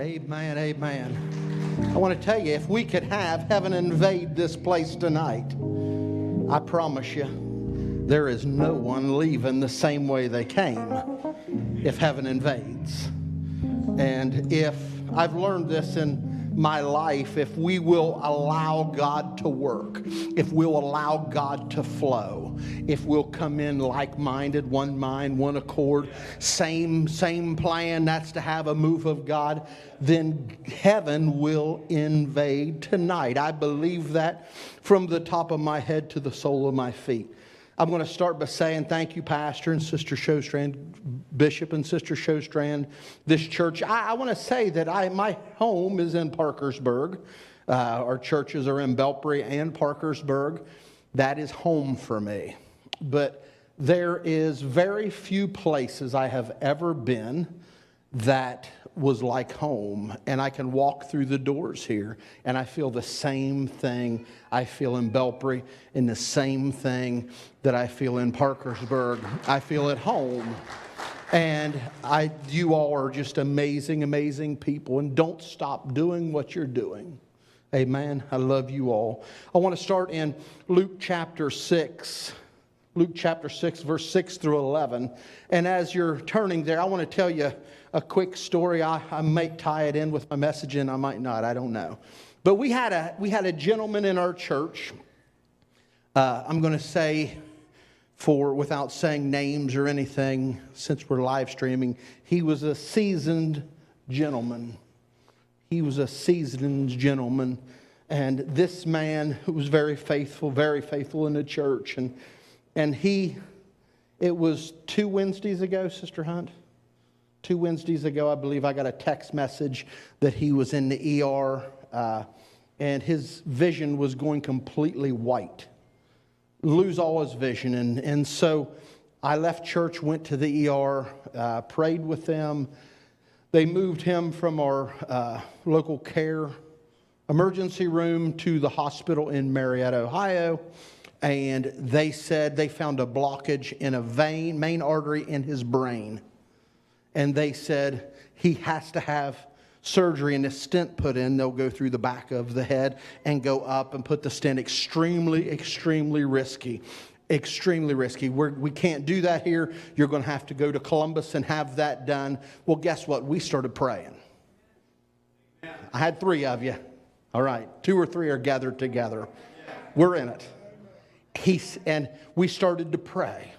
Amen, amen. I want to tell you, if we could have heaven invade this place tonight, I promise you, there is no one leaving the same way they came if heaven invades. And if I've learned this in my life if we will allow God to work, if we'll allow God to flow, if we'll come in like-minded, one mind, one accord, same same plan, that's to have a move of God, then heaven will invade tonight. I believe that from the top of my head to the sole of my feet. I'm going to start by saying thank you, Pastor and Sister Showstrand, Bishop and Sister Showstrand, this church. I, I want to say that I, my home is in Parkersburg. Uh, our churches are in Belpre and Parkersburg. That is home for me. But there is very few places I have ever been that was like home. And I can walk through the doors here and I feel the same thing I feel in Belpre and the same thing that I feel in Parkersburg. I feel at home. And I, you all are just amazing, amazing people. And don't stop doing what you're doing. Amen. I love you all. I want to start in Luke chapter 6. Luke chapter 6, verse 6 through 11. And as you're turning there, I want to tell you a quick story. I, I might tie it in with my message and I might not. I don't know. But we had a, we had a gentleman in our church. Uh, I'm going to say, for without saying names or anything, since we're live streaming, he was a seasoned gentleman. He was a seasoned gentleman. And this man was very faithful, very faithful in the church. And, and he, it was two Wednesdays ago, Sister Hunt Two Wednesdays ago, I believe I got a text message that he was in the ER uh, and his vision was going completely white, lose all his vision. And, and so I left church, went to the ER, uh, prayed with them. They moved him from our uh, local care emergency room to the hospital in Marietta, Ohio. And they said they found a blockage in a vein, main artery in his brain and they said he has to have surgery and a stent put in. They'll go through the back of the head and go up and put the stent. Extremely, extremely risky. Extremely risky. We're, we can't do that here. You're going to have to go to Columbus and have that done. Well, guess what? We started praying. I had three of you. All right. Two or three are gathered together. We're in it. He's, and we started to pray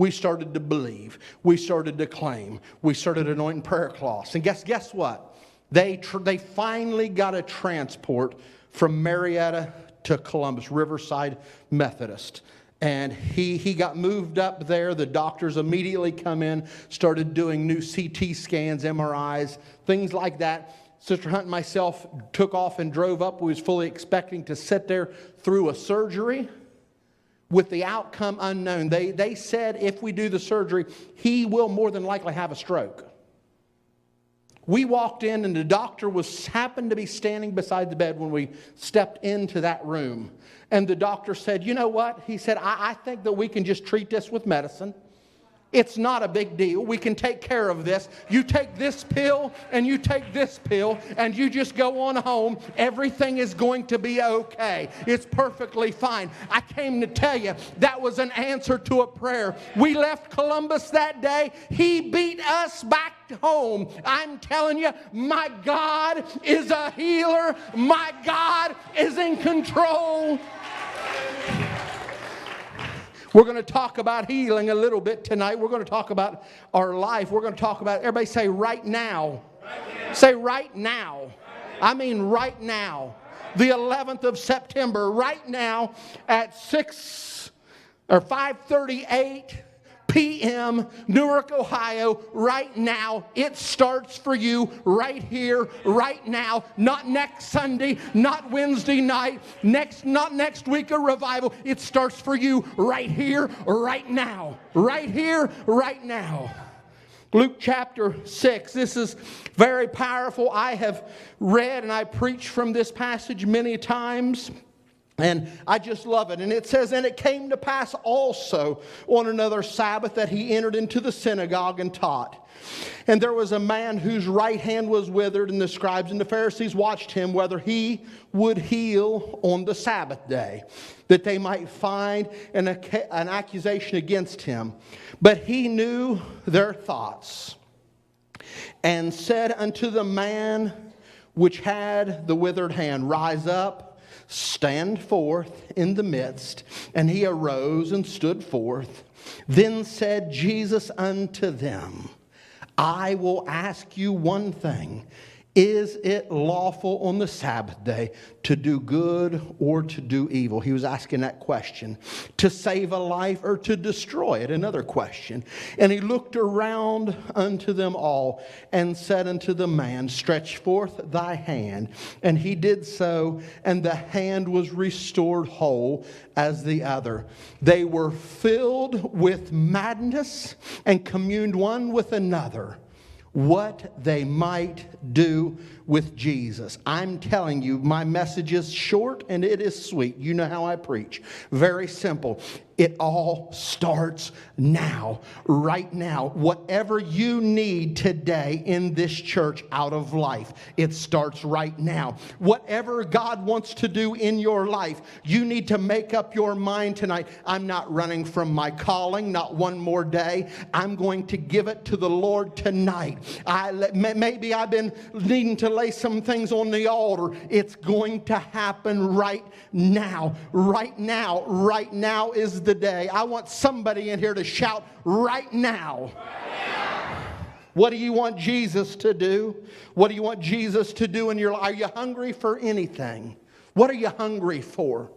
we started to believe. We started to claim. We started anointing prayer cloths. And guess, guess what? They, tr- they finally got a transport from Marietta to Columbus, Riverside Methodist. And he, he got moved up there. The doctors immediately come in, started doing new CT scans, MRIs, things like that. Sister Hunt and myself took off and drove up. We was fully expecting to sit there through a surgery with the outcome unknown. They, they said if we do the surgery, he will more than likely have a stroke. We walked in and the doctor was happened to be standing beside the bed when we stepped into that room. And the doctor said, You know what? He said, I, I think that we can just treat this with medicine. It's not a big deal. We can take care of this. You take this pill and you take this pill and you just go on home. Everything is going to be okay. It's perfectly fine. I came to tell you that was an answer to a prayer. We left Columbus that day. He beat us back home. I'm telling you, my God is a healer. My God is in control. We're going to talk about healing a little bit tonight. We're going to talk about our life. We're going to talk about, everybody say right now. Right say right now. Right I mean right now. The 11th of September, right now at 6 or 538 p.m., Newark, Ohio, right now. It starts for you right here, right now. Not next Sunday, not Wednesday night, next, not next week of revival. It starts for you right here, right now. Right here, right now. Luke chapter 6. This is very powerful. I have read and I preach from this passage many times. And I just love it. And it says, And it came to pass also on another Sabbath that he entered into the synagogue and taught. And there was a man whose right hand was withered, and the scribes and the Pharisees watched him whether he would heal on the Sabbath day, that they might find an, an accusation against him. But he knew their thoughts and said unto the man which had the withered hand, Rise up Stand forth in the midst. And he arose and stood forth. Then said Jesus unto them, I will ask you one thing. Is it lawful on the Sabbath day to do good or to do evil? He was asking that question. To save a life or to destroy it? Another question. And he looked around unto them all and said unto the man, Stretch forth thy hand. And he did so, and the hand was restored whole as the other. They were filled with madness and communed one with another what they might do with Jesus. I'm telling you, my message is short and it is sweet. You know how I preach. Very simple. It all starts now, right now. Whatever you need today in this church out of life, it starts right now. Whatever God wants to do in your life, you need to make up your mind tonight. I'm not running from my calling, not one more day. I'm going to give it to the Lord tonight. I, maybe I've been needing to lay some things on the altar. It's going to happen right now. Right now. Right now is the day. I want somebody in here to shout right now. What do you want Jesus to do? What do you want Jesus to do in your life? Are you hungry for anything? What are you hungry for?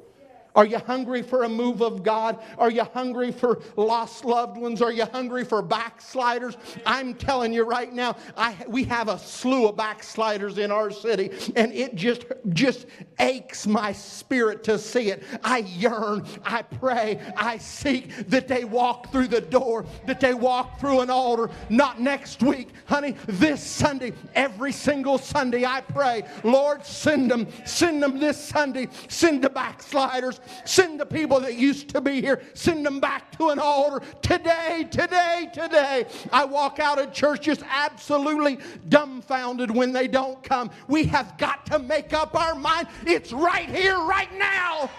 Are you hungry for a move of God? Are you hungry for lost loved ones? Are you hungry for backsliders? I'm telling you right now, I, we have a slew of backsliders in our city, and it just, just aches my spirit to see it. I yearn, I pray, I seek that they walk through the door, that they walk through an altar, not next week, honey, this Sunday, every single Sunday, I pray, Lord, send them, send them this Sunday, send the backsliders, Send the people that used to be here, send them back to an altar today, today, today. I walk out of church just absolutely dumbfounded when they don't come. We have got to make up our mind. It's right here, right now.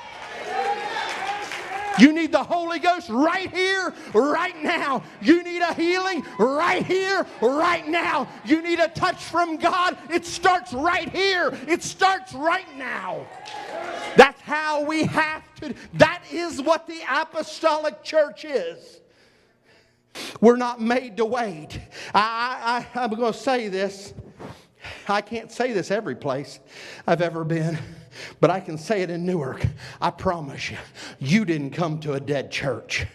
You need the Holy Ghost right here, right now. You need a healing right here, right now. You need a touch from God. It starts right here, it starts right now. That's how we have to. That is what the apostolic church is. We're not made to wait. I, I, I'm going to say this. I can't say this every place I've ever been. But I can say it in Newark. I promise you, you didn't come to a dead church.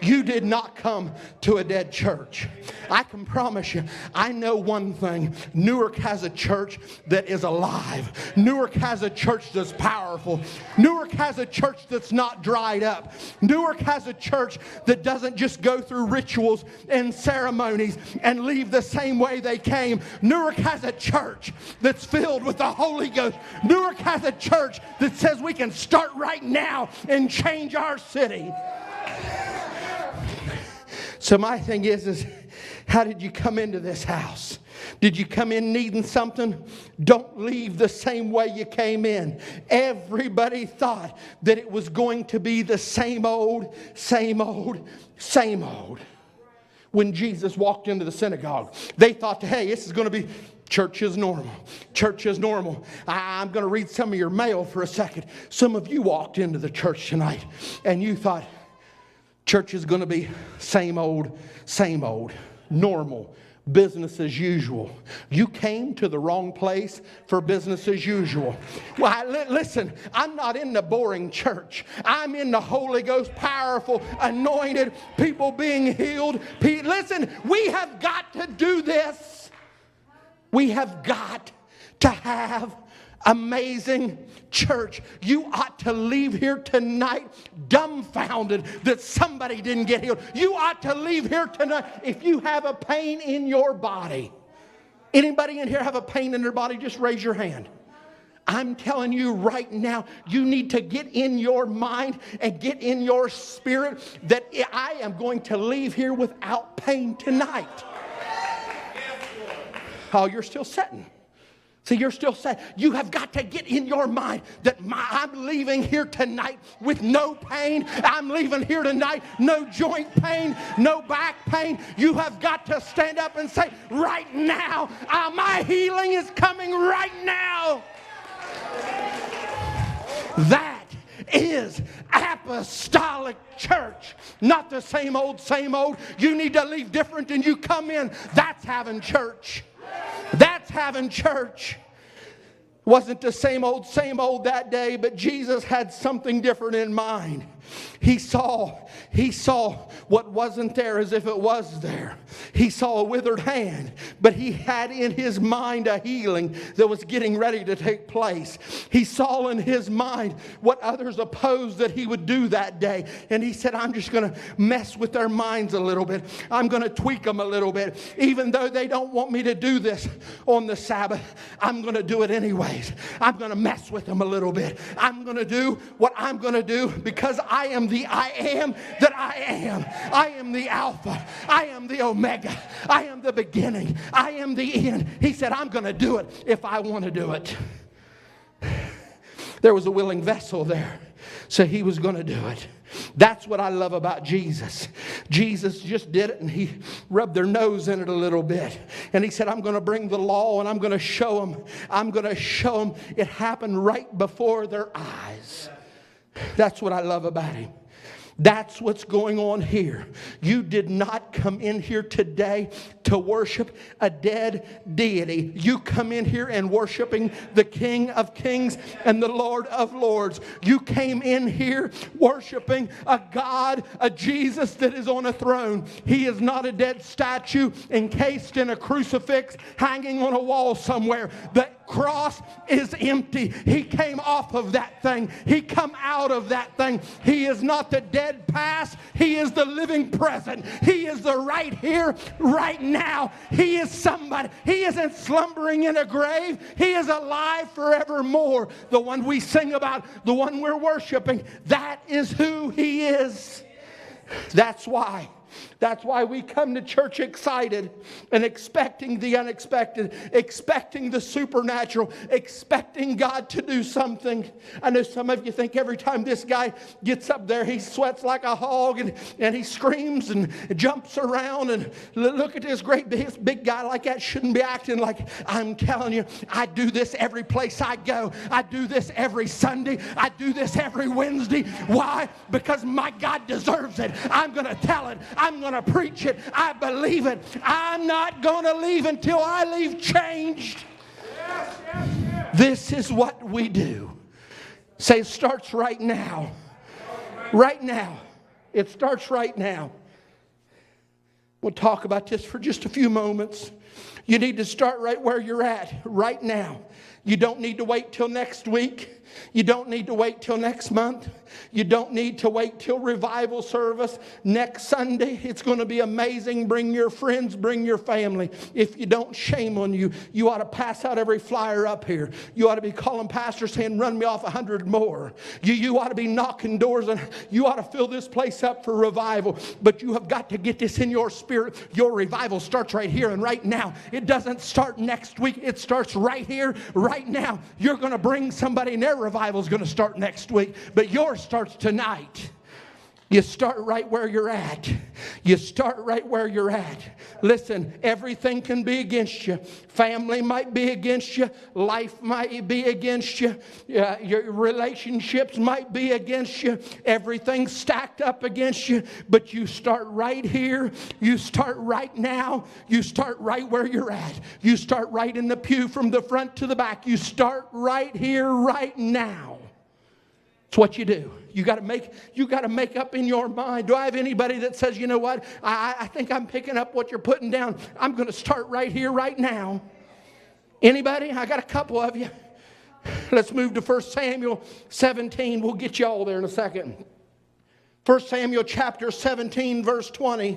You did not come to a dead church. I can promise you, I know one thing Newark has a church that is alive. Newark has a church that's powerful. Newark has a church that's not dried up. Newark has a church that doesn't just go through rituals and ceremonies and leave the same way they came. Newark has a church that's filled with the Holy Ghost. Newark has a church that says we can start right now and change our city. So my thing is, is how did you come into this house? Did you come in needing something? Don't leave the same way you came in. Everybody thought that it was going to be the same old, same old, same old. When Jesus walked into the synagogue, they thought, hey, this is going to be Church is normal. Church is normal. I'm going to read some of your mail for a second. Some of you walked into the church tonight and you thought, church is going to be same old, same old, normal, business as usual. You came to the wrong place for business as usual. Well, I, li- listen, I'm not in the boring church. I'm in the Holy Ghost, powerful, anointed, people being healed. Listen, we have got to do this we have got to have amazing church. You ought to leave here tonight dumbfounded that somebody didn't get healed. You ought to leave here tonight if you have a pain in your body. Anybody in here have a pain in their body? Just raise your hand. I'm telling you right now, you need to get in your mind and get in your spirit that I am going to leave here without pain tonight. Oh, you're still sitting. See, you're still saying you have got to get in your mind that my, I'm leaving here tonight with no pain. I'm leaving here tonight, no joint pain, no back pain. You have got to stand up and say, right now, uh, my healing is coming right now. That is apostolic church. Not the same old, same old. You need to leave different and you come in. That's having church. That's having church. Wasn't the same old, same old that day, but Jesus had something different in mind. He saw, he saw what wasn't there as if it was there. He saw a withered hand, but he had in his mind a healing that was getting ready to take place. He saw in his mind what others opposed that he would do that day. And he said, I'm just going to mess with their minds a little bit. I'm going to tweak them a little bit. Even though they don't want me to do this on the Sabbath, I'm going to do it anyways. I'm going to mess with them a little bit. I'm going to do what I'm going to do because I am the I am that I am. I am the Alpha. I am the Omega. I am the beginning. I am the end. He said, I'm going to do it if I want to do it. There was a willing vessel there, so he was going to do it. That's what I love about Jesus. Jesus just did it and he rubbed their nose in it a little bit. And he said, I'm going to bring the law and I'm going to show them. I'm going to show them it happened right before their eyes. That's what I love about him. That's what's going on here. You did not come in here today to worship a dead deity. You come in here and worshiping the King of Kings and the Lord of Lords. You came in here worshiping a God, a Jesus that is on a throne. He is not a dead statue encased in a crucifix hanging on a wall somewhere. The cross is empty. He came off of that thing. He come out of that thing. He is not the dead past. He is the living present. He is the right here, right now. He is somebody. He isn't slumbering in a grave. He is alive forevermore. The one we sing about, the one we're worshiping, that is who he is. That's why that's why we come to church excited and expecting the unexpected, expecting the supernatural, expecting God to do something. I know some of you think every time this guy gets up there, he sweats like a hog and, and he screams and jumps around. And look at this great big, big guy like that shouldn't be acting like I'm telling you, I do this every place I go. I do this every Sunday. I do this every Wednesday. Why? Because my God deserves it. I'm going to tell it. I'm going to preach it. I believe it. I'm not going to leave until I leave changed. Yes, yes, yes. This is what we do. Say, it starts right now. Right now. It starts right now. We'll talk about this for just a few moments. You need to start right where you're at, right now. You don't need to wait till next week. You don't need to wait till next month. You don't need to wait till revival service next Sunday. It's going to be amazing. Bring your friends, bring your family. If you don't, shame on you. You ought to pass out every flyer up here. You ought to be calling pastors saying, run me off a hundred more. You, you ought to be knocking doors and you ought to fill this place up for revival. But you have got to get this in your spirit. Your revival starts right here and right now. It doesn't start next week, it starts right here, right now. You're going to bring somebody in revival is going to start next week, but yours starts tonight. You start right where you're at. You start right where you're at. Listen, everything can be against you. Family might be against you. Life might be against you. Uh, your relationships might be against you. Everything's stacked up against you. But you start right here. You start right now. You start right where you're at. You start right in the pew from the front to the back. You start right here, right now. It's what you do. You got to make you got to make up in your mind. Do I have anybody that says, you know what? I, I think I'm picking up what you're putting down. I'm going to start right here, right now. Anybody? I got a couple of you. Let's move to 1 Samuel 17. We'll get you all there in a second. 1 Samuel chapter 17, verse 20.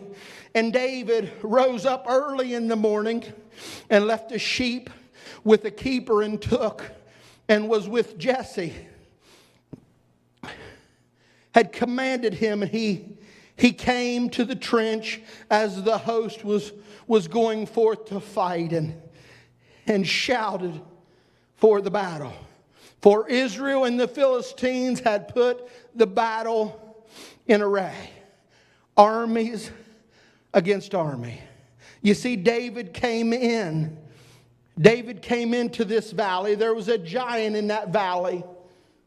And David rose up early in the morning and left a sheep with a keeper and took and was with Jesse, had commanded him, and he, he came to the trench as the host was, was going forth to fight and, and shouted for the battle. For Israel and the Philistines had put the battle in array armies against army. You see, David came in. David came into this valley. There was a giant in that valley.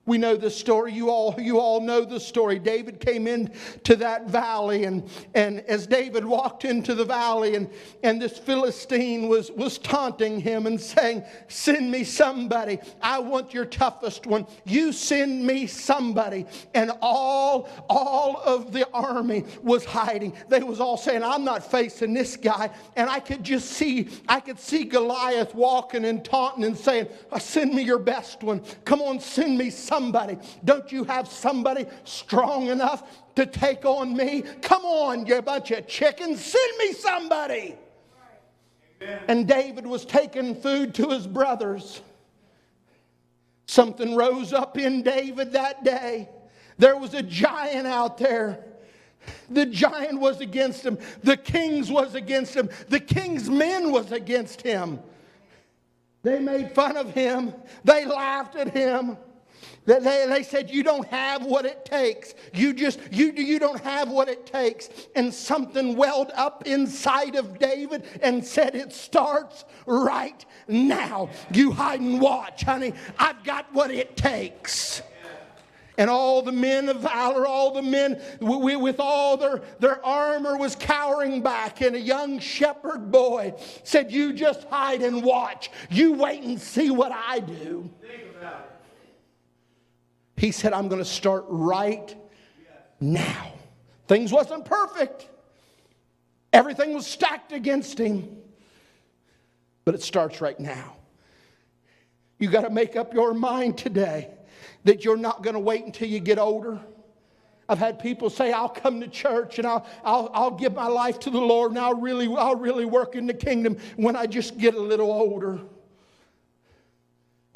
We know the story. You all, you all know the story. David came into that valley, and, and as David walked into the valley, and, and this Philistine was, was taunting him and saying, Send me somebody. I want your toughest one. You send me somebody. And all, all of the army was hiding. They was all saying, I'm not facing this guy. And I could just see, I could see Goliath walking and taunting and saying, Send me your best one. Come on, send me somebody somebody. Don't you have somebody strong enough to take on me? Come on, you bunch of chickens, send me somebody. And David was taking food to his brothers. Something rose up in David that day. There was a giant out there. The giant was against him. The king's was against him. The king's men was against him. They made fun of him. They laughed at him. They, they said, You don't have what it takes. You just, you, you don't have what it takes. And something welled up inside of David and said, It starts right now. You hide and watch, honey. I've got what it takes. And all the men of valor, all the men with all their, their armor was cowering back. And a young shepherd boy said, You just hide and watch. You wait and see what I do. He said, I'm going to start right now. Things wasn't perfect. Everything was stacked against him. But it starts right now. You got to make up your mind today that you're not going to wait until you get older. I've had people say, I'll come to church and I'll, I'll, I'll give my life to the Lord and I'll really, I'll really work in the kingdom when I just get a little older.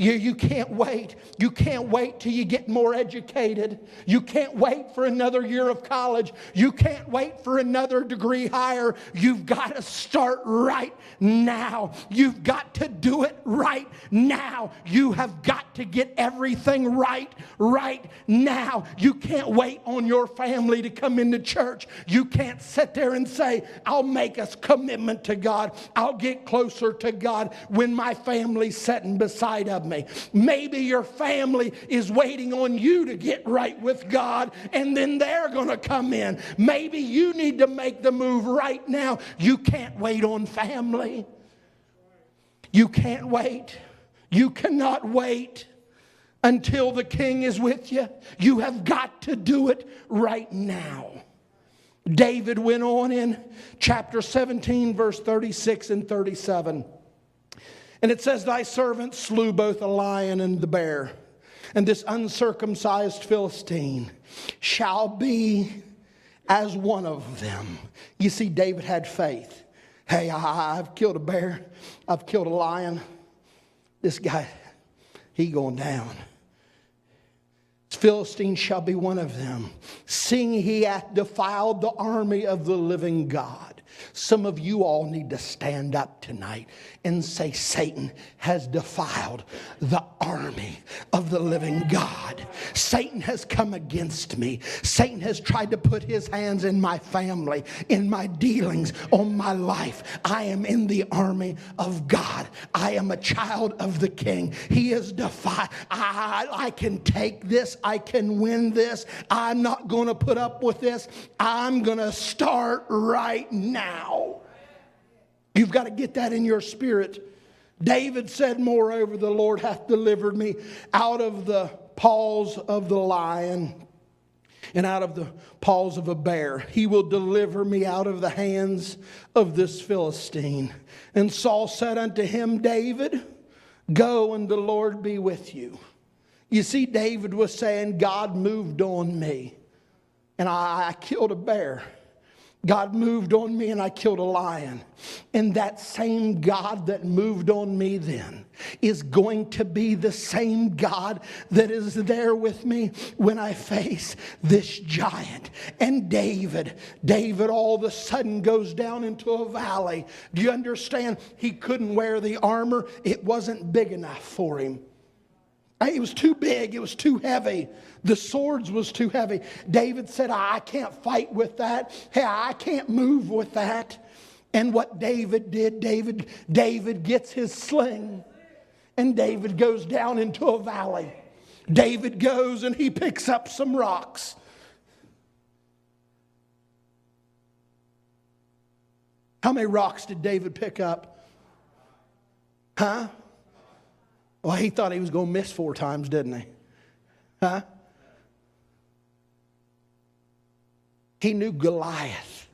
You, you can't wait. You can't wait till you get more educated. You can't wait for another year of college. You can't wait for another degree higher. You've got to start right now. You've got to do it right now. You have got to get everything right right now. You can't wait on your family to come into church. You can't sit there and say, I'll make a commitment to God. I'll get closer to God when my family's sitting beside of me. Maybe your family is waiting on you to get right with God and then they're going to come in. Maybe you need to make the move right now. You can't wait on family. You can't wait. You cannot wait until the king is with you. You have got to do it right now. David went on in chapter 17, verse 36 and 37. And it says, Thy servant slew both the lion and the bear, and this uncircumcised Philistine shall be as one of them. You see, David had faith. Hey, I, have killed a bear, I've killed a lion. This guy, he going down. Philistine shall be one of them, seeing he hath defiled the army of the living God. Some of you all need to stand up tonight and say, Satan has defiled the army of the living God. Satan has come against me. Satan has tried to put his hands in my family, in my dealings, on my life. I am in the army of God. I am a child of the king. He is defied. I, I can take this. I can win this. I'm not going to put up with this. I'm going to start right now. You've got to get that in your spirit. David said, Moreover, the Lord hath delivered me out of the paws of the lion and out of the paws of a bear. He will deliver me out of the hands of this Philistine. And Saul said unto him, David, go and the Lord be with you. You see, David was saying, God moved on me, and I, killed a bear. God moved on me and I killed a lion. And that same God that moved on me then is going to be the same God that is there with me when I face this giant. And David, David all of a sudden goes down into a valley. Do you understand? He couldn't wear the armor, it wasn't big enough for him. It was too big, it was too heavy. The swords was too heavy. David said, I can't fight with that. Hey, I can't move with that. And what David did, David, David gets his sling and David goes down into a valley. David goes and he picks up some rocks. How many rocks did David pick up? Huh? Well, he thought he was going to miss four times, didn't he? Huh? He knew Goliath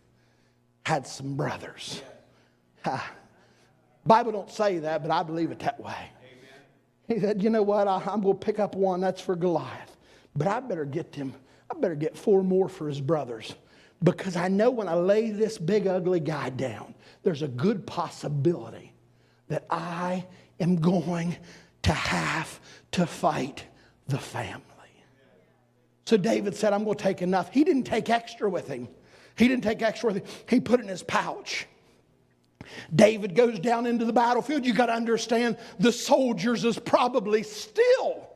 had some brothers. Huh. Bible don't say that, but I believe it that way. He said, "You know what? I, am going to pick up one. That's for Goliath, but I better get them. I better get four more for his brothers, because I know when I lay this big ugly guy down, there's a good possibility that I am going to have to fight the family. So David said, I'm going to take enough. He didn't take extra with him. He didn't take extra with him. He put it in his pouch. David goes down into the battlefield. You got to understand the soldiers is probably still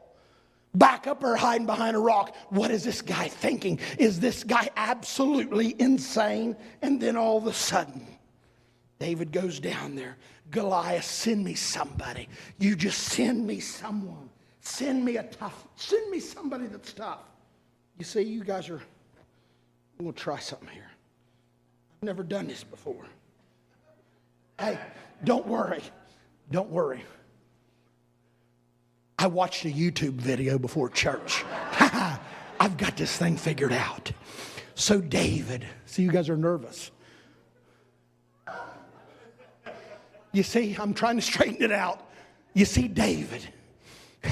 back up or hiding behind a rock. What is this guy thinking? Is this guy absolutely insane? And then all of a sudden, David goes down there. Goliath, send me somebody. You just send me someone. Send me a tough, send me somebody that's tough. You see, you guys are, I'm going to try something here. I've never done this before. Hey, don't worry. Don't worry. I watched a YouTube video before church. I've got this thing figured out. So, David, see, you guys are nervous. You see, I'm trying to straighten it out. You see, David.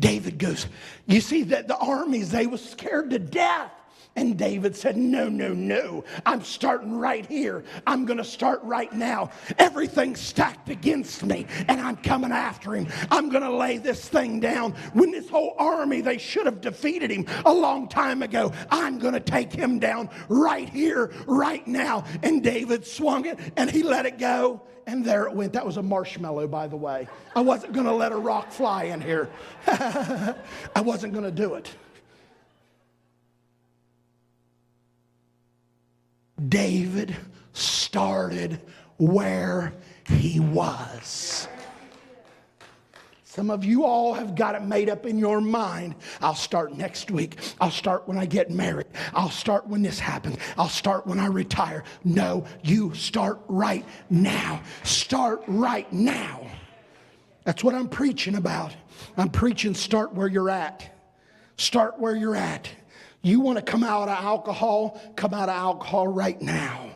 David goes, You see, that the armies, they were scared to death. And David said, No, no, no. I'm starting right here. I'm going to start right now. Everything's stacked against me, and I'm coming after him. I'm going to lay this thing down. When this whole army, they should have defeated him a long time ago, I'm going to take him down right here, right now. And David swung it, and he let it go. And there it went. That was a marshmallow, by the way. I wasn't going to let a rock fly in here. I wasn't going to do it. David started where he was. Some of you all have got it made up in your mind. I'll start next week. I'll start when I get married. I'll start when this happens. I'll start when I retire. No, you start right now. Start right now. That's what I'm preaching about. I'm preaching start where you're at. Start where you're at. You want to come out of alcohol? Come out of alcohol right now.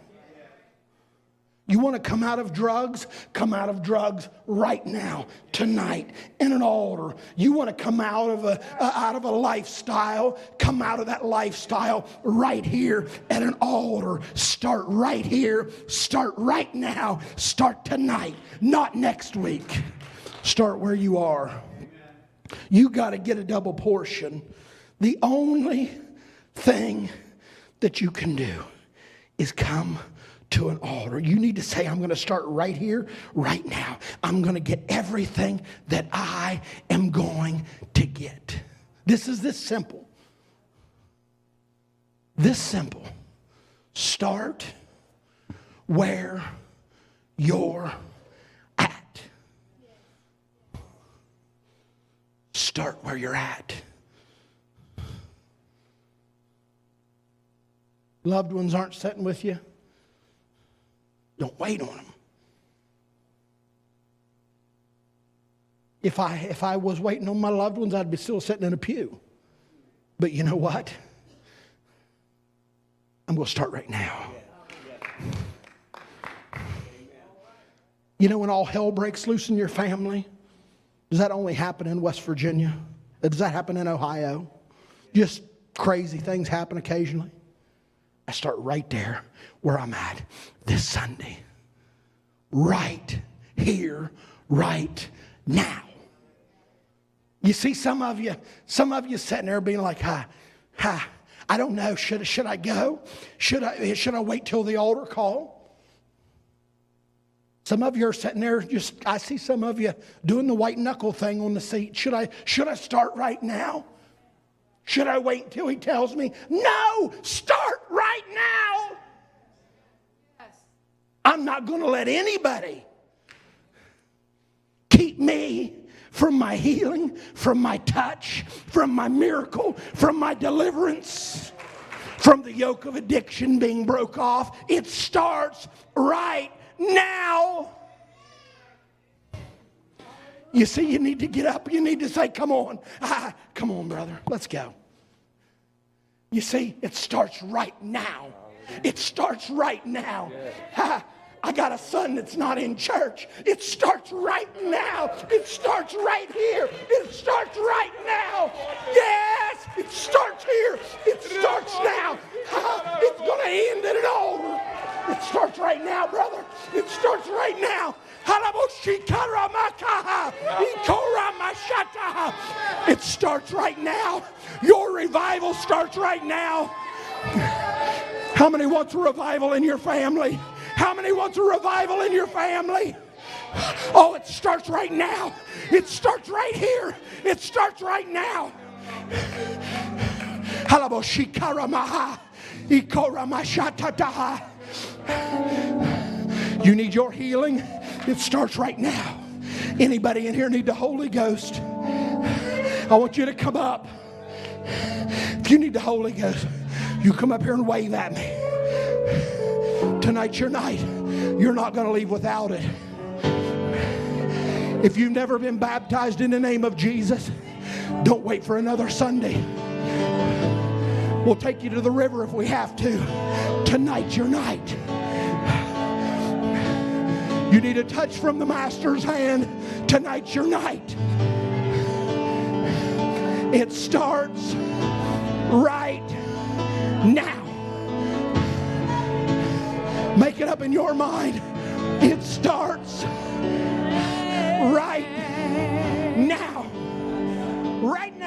You want to come out of drugs? Come out of drugs right now, tonight, in an altar. You want to come out of a out of a lifestyle? Come out of that lifestyle right here at an altar. Start right here. Start right now. Start tonight, not next week. Start where you are. You got to get a double portion. The only thing that you can do is come to an altar. You need to say, I'm going to start right here, right now. I'm going to get everything that I am going to get. This is this simple. This simple. Start where you're at. Start where you're at. Loved ones aren't sitting with you, don't wait on them. If I, if I was waiting on my loved ones, I'd be still sitting in a pew. But you know what? I'm going to start right now. You know, when all hell breaks loose in your family, does that only happen in West Virginia? Does that happen in Ohio? Just crazy things happen occasionally. I start right there where I'm at this Sunday. Right here, right now. You see, some of you, some of you sitting there being like, hi, hi, I don't know. Should, should I go? Should I, should I wait till the altar call? Some of you are sitting there, just I see some of you doing the white knuckle thing on the seat. Should I should I start right now? Should I wait until he tells me? No, start right now. I'm not going to let anybody keep me from my healing, from my touch, from my miracle, from my deliverance, from the yoke of addiction being broke off. It starts right now. You see, you need to get up. You need to say, Come on. Ah, come on, brother. Let's go. You see, it starts right now. It starts right now. Ah, I got a son that's not in church. It starts right now. It starts right here. It starts right now. Yes, it starts here. It starts now. Ah, it's going to end at an altar. It starts right now, brother. It starts right now. It starts right now. Your revival starts right now. How many wants a revival in your family? How many wants a revival in your family? Oh, it starts right now. It starts right here. It starts right now. You need your healing? It starts right now. Anybody in here need the Holy Ghost? I want you to come up. If you need the Holy Ghost, you come up here and wave at me. Tonight's your night. You're not going to leave without it. If you've never been baptized in the name of Jesus, don't wait for another Sunday. We'll take you to the river if we have to. Tonight's your night. You need a touch from the Master's hand. Tonight's your night. It starts right now. Make it up in your mind. It starts right now. Right now